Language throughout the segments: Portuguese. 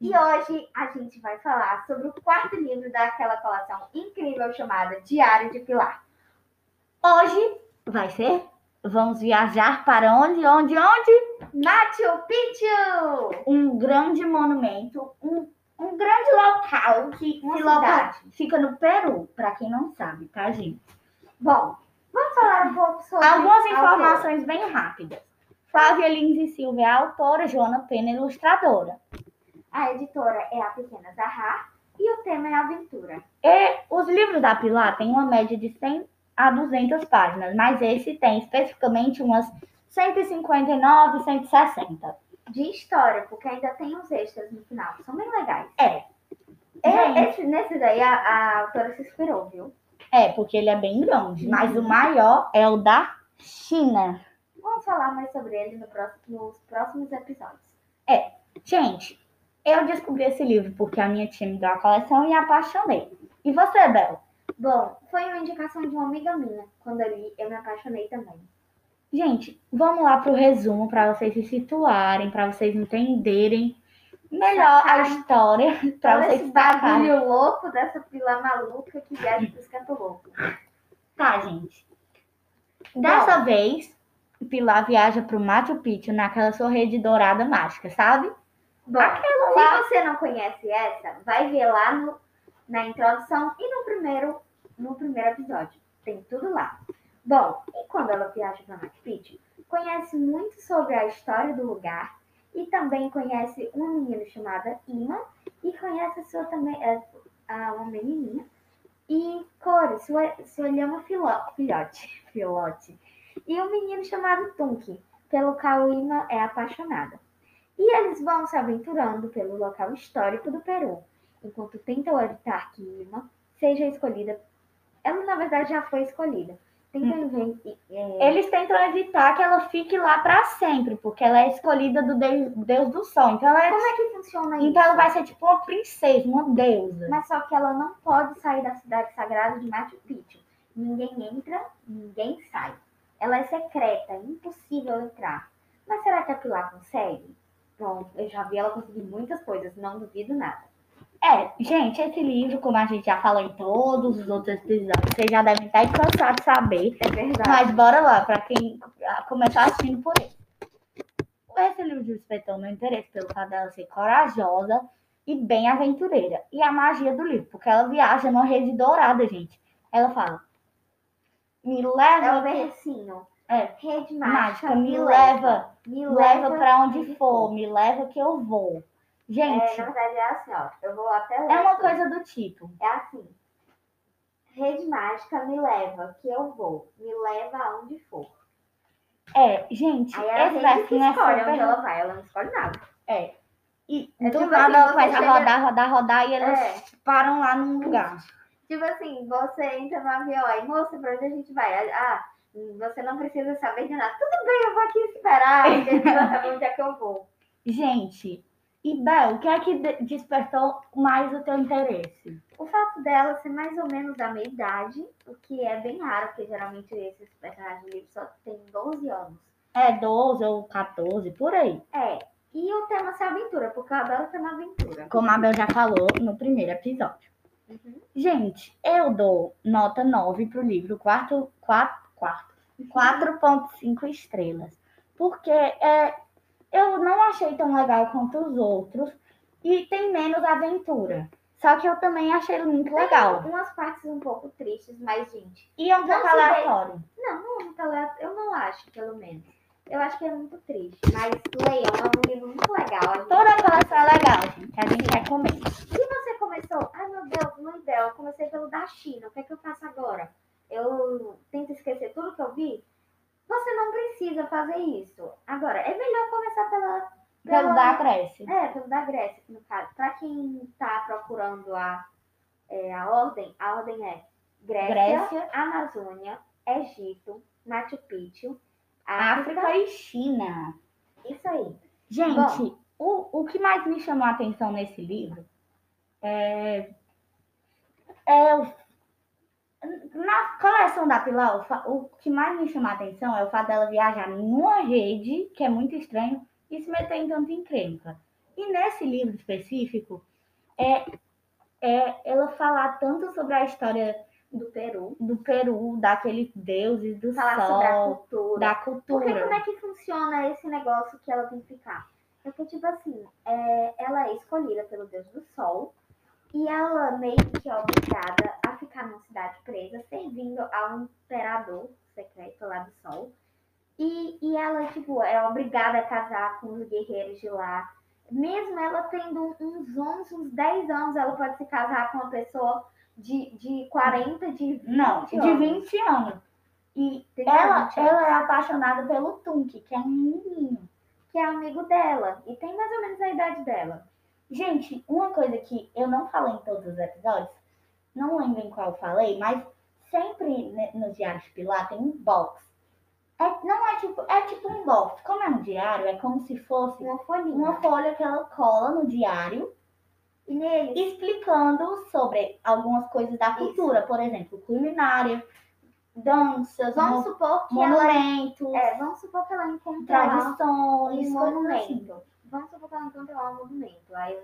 E hoje a gente vai falar sobre o quarto livro daquela coleção incrível chamada Diário de Pilar. Hoje vai ser Vamos viajar para onde, onde, onde? Machu Picchu! Um grande monumento, um, um grande local que Uma cidade. fica no Peru, para quem não sabe, tá, gente? Bom, vamos falar um pouco sobre Algumas informações bem rápidas. Flávia Lins e Silvia é autora, Joana Pena, ilustradora. A editora é a Pequena Zahar e o tema é aventura. E os livros da Pilar têm uma média de 100 a 200 páginas, mas esse tem especificamente umas 159, 160. De história, porque ainda tem uns extras no final, que são bem legais. É. Gente. esse, nesse daí a, a autora se inspirou, viu? É, porque ele é bem grande, mas o maior é o da China. Vamos falar mais sobre ele no próximo- nos próximos episódios. Gente, eu descobri esse livro porque a minha tia me deu a coleção e apaixonei. E você, Bel? Bom, foi uma indicação de uma amiga minha. Quando eu li, eu me apaixonei também. Gente, vamos lá pro resumo para vocês se situarem, para vocês entenderem melhor a história, para vocês esse bagulho louco dessa fila maluca que viaja pros cantos loucos. Tá, gente. Dessa vez, Pilar viaja pro Machu Picchu naquela sua rede dourada mágica, sabe? Bom, Aquela se você não conhece essa, vai ver lá no, na introdução e no primeiro, no primeiro episódio. Tem tudo lá. Bom, e quando ela viaja para Picchu, conhece muito sobre a história do lugar e também conhece uma menina chamada Ima e conhece a sua também é, a, uma menininha e Core, sua, sua lhama filó- filhote, filhote. E um menino chamado Tunki, pelo qual Ima é apaixonada. E eles vão se aventurando pelo local histórico do Peru, enquanto tentam evitar que Ima seja escolhida. Ela, na verdade, já foi escolhida. Tentam inven- é, Eles tentam evitar que ela fique lá para sempre, porque ela é escolhida do Deus, Deus do Sol. Então ela, é- Como é que funciona isso? então ela vai ser tipo uma princesa, uma deusa. Mas só que ela não pode sair da cidade sagrada de Machu Picchu. Ninguém entra, ninguém sai. Ela é secreta, é impossível entrar. Mas será que a Pilar consegue? Bom, eu já vi ela conseguir muitas coisas, não duvido nada. É, gente, esse livro, como a gente já falou em todos os outros episódios, vocês já devem estar cansados de saber. É verdade. Mas bora lá, para quem começar assistindo por ele. Esse livro despertou meu interesse pelo fato dela ser corajosa e bem aventureira. E a magia do livro, porque ela viaja numa rede dourada, gente. Ela fala: Me É o leva, bercinho. É. Rede mágica, mágica, me leva, Me leva para onde for, me leva que eu vou. É, Gente, na verdade é assim, ó. Eu vou até é uma aqui. coisa do tipo. É assim. Rede mágica me leva, que eu vou. Me leva aonde for. É, gente, Aí a esse versinho é escolhe super onde ela vai, ela não escolhe nada. É. E É do tipo nada assim, ela começa a rodar, rodar, rodar e elas É. param lá num lugar. Tipo assim, você entra no avião aí, moça, pra onde a gente vai? Ah, você não precisa saber de nada. Tudo bem, eu vou aqui esperar, onde é que eu vou. Gente, e Bel, o que é que de- despertou mais o teu interesse? O fato dela ser mais ou menos da minha idade, o que é bem raro, porque geralmente esses personagens de livro só têm 12 anos. É 12 ou 14, por aí. É, e o tema ser aventura, porque eu adoro o tema aventura. Como a Bel já falou no primeiro episódio. Uhum. Gente, eu dou nota 9 pro livro, quarto, quatro, quarto, 4.5 estrelas. Porque é, eu não achei tão legal quanto os outros e tem menos aventura. Só que eu também achei ele muito legal. Tem umas partes um pouco tristes, mas, gente, E é um pouco aleatório. não, não é muito aleatório. Eu não acho, pelo menos. Eu acho que é muito triste. Mas Leão é um livro muito legal. Gente- Toda coleção é legal, gente. A gente recomenda. Se você começou, ai meu Deus, não ideal, eu comecei pelo da China, o que é que eu faço agora? Eu tento esquecer tudo que eu vi? Você não precisa fazer isso. Agora, é melhor começar pela. Pelo da Grécia. É, pelo da Grécia, no caso. Para quem tá procurando a, é, a ordem, a ordem é Grécia, Grécia. Amazônia, Egito, Machu Picchu, África. África e China. Isso aí. Gente, o, o que mais me chamou a atenção nesse livro é, é na coleção da Pilar, o, que mais me chama a atenção é o fato dela viajar numa rede, que é muito estranho, e se meter em tanta encrenca. E nesse livro específico, é, é ela falar tanto sobre a história Do Peru. do Peru, daqueles deuses, do Falar sobre a sol, cultura. da Porque cultura. como é que funciona esse negócio que ela tem que ficar? Porque, tipo assim, é, ela é escolhida pelo Deus do Sol e ela meio que é obrigada a ficar numa cidade presa, servindo ao imperador secreto lá do Sol. E, e ela, tipo, é obrigada a casar com os guerreiros de lá. Mesmo ela tendo uns 11, uns 10 anos, ela pode se casar com uma pessoa de, de 40, de 20 Não, de anos. 20 anos. E ela, 20 anos. ela é apaixonada pelo Tunk, que é um menino. que é amigo dela e tem mais ou menos a idade dela. Gente, uma coisa que eu não falei em todos os episódios, não lembro em qual eu falei, mas sempre ne- no Diário de Pilar tem um box. É, não é tipo, é tipo um box. Como é um diário, é como se fosse Uma folhinha. uma folha que ela cola no diário E nele, explicando sobre algumas coisas da cultura, por exemplo, culinária, danças, vamos mo- supor que ela, monumentos, é, vamos supor que ela encontra lá tradições, um assim. monumento. Vamos supor que ela encontra lá um monumento. Aí,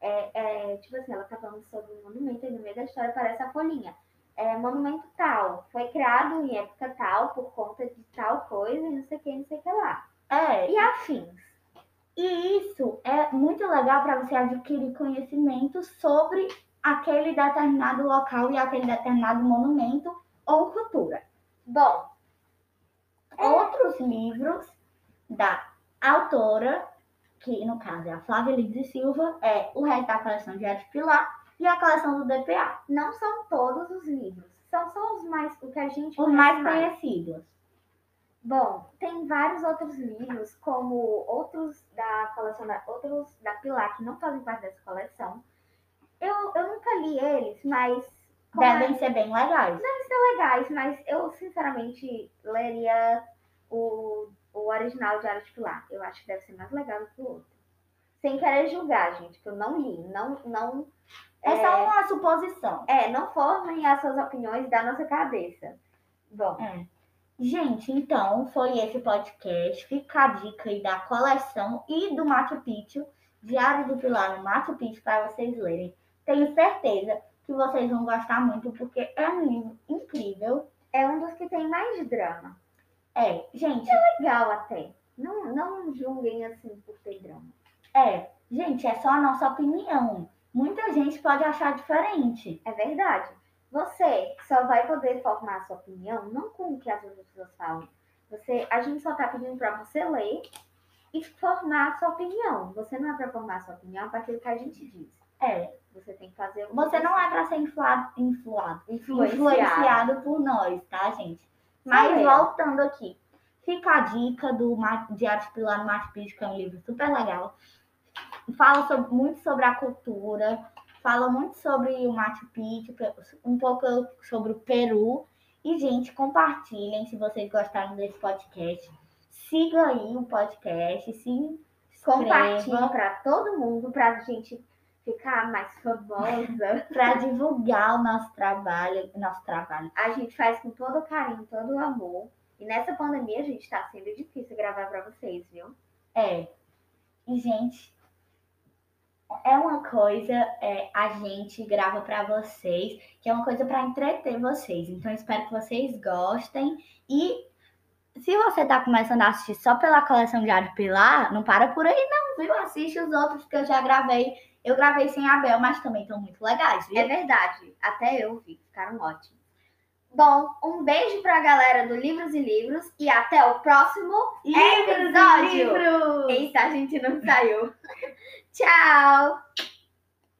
é, é, tipo assim, ela tá falando sobre um monumento e no meio da história aparece a folhinha. É, monumento tal, foi criado em época tal, por conta de tal coisa, e não sei o que, não sei o que lá. É, E afins. E isso é muito legal para você adquirir conhecimento sobre aquele determinado local e aquele determinado monumento ou cultura. Bom, Outros livros da autora, que no caso é a Flávia Lides Silva, é o resto da coleção de Arte Pilar e a coleção do DPA, não são todos os livros. São só os mais, o que a gente os conhece mais conhecidos. Bom, tem vários outros livros, como outros da coleção da, outros da Pilar que não fazem parte dessa coleção. Eu, eu nunca li eles, mas como é- Devem ser bem legais. são legais, mas eu sinceramente leria o, o original de de Pilar. Eu acho que deve ser mais legal do que o outro. Sem querer julgar, gente, que eu não li, não, não É só uma suposição. é, não formem as suas opiniões da nossa cabeça. Bom, É. Gente, então foi esse podcast. Fica a dica aí da coleção e do Machu Picchu, Diário do Pilar no Machu Picchu, para vocês lerem. Tenho certeza que vocês vão gostar muito, porque é um livro incrível. é um dos que tem mais drama. É, gente, legal até. Não, não julguem assim por ter drama. é, gente, é só a nossa opinião. Muita gente pode achar diferente. É verdade. Você só vai poder formar a sua opinião não com o que as outras pessoas falam. Você, a gente só tá pedindo para você ler e formar a sua opinião. Você não é para formar a sua opinião a partir do que a gente diz. É, Você tem que fazer o que você não é para ser inflado, influado, influenciado. influenciado por nós, tá, gente? Mas Valeu. voltando aqui, fica a dica do Diário de Pilar Machu Picchu, que é um livro super legal. Fala sobre- muito sobre a cultura, fala muito sobre o Machu Picchu, um pouco sobre o Peru. E, gente, compartilhem se vocês gostaram desse podcast. Siga aí o podcast, se Compartilhe inscreva para todo mundo, pra gente ficar mais famosa. para divulgar o nosso trabalho, nosso trabalho. a gente faz com todo carinho, todo amor. E nessa pandemia, gente, tá sendo difícil gravar para vocês, viu? É. E, gente, é uma coisa, é, a gente grava pra vocês, que é uma coisa pra entreter vocês. Então, espero que vocês gostem. E se você tá começando a assistir só pela coleção de Arte Pilar, não para por aí, não, viu? Assiste os outros que eu já gravei. Eu gravei sem a Bel, mas também estão muito legais, viu? É verdade. Até eu vi. Ficaram ótimos. Bom, um beijo pra galera do Livros e Livros e até o próximo Livros e episódio. livros! Eita, a gente não saiu. Tchau!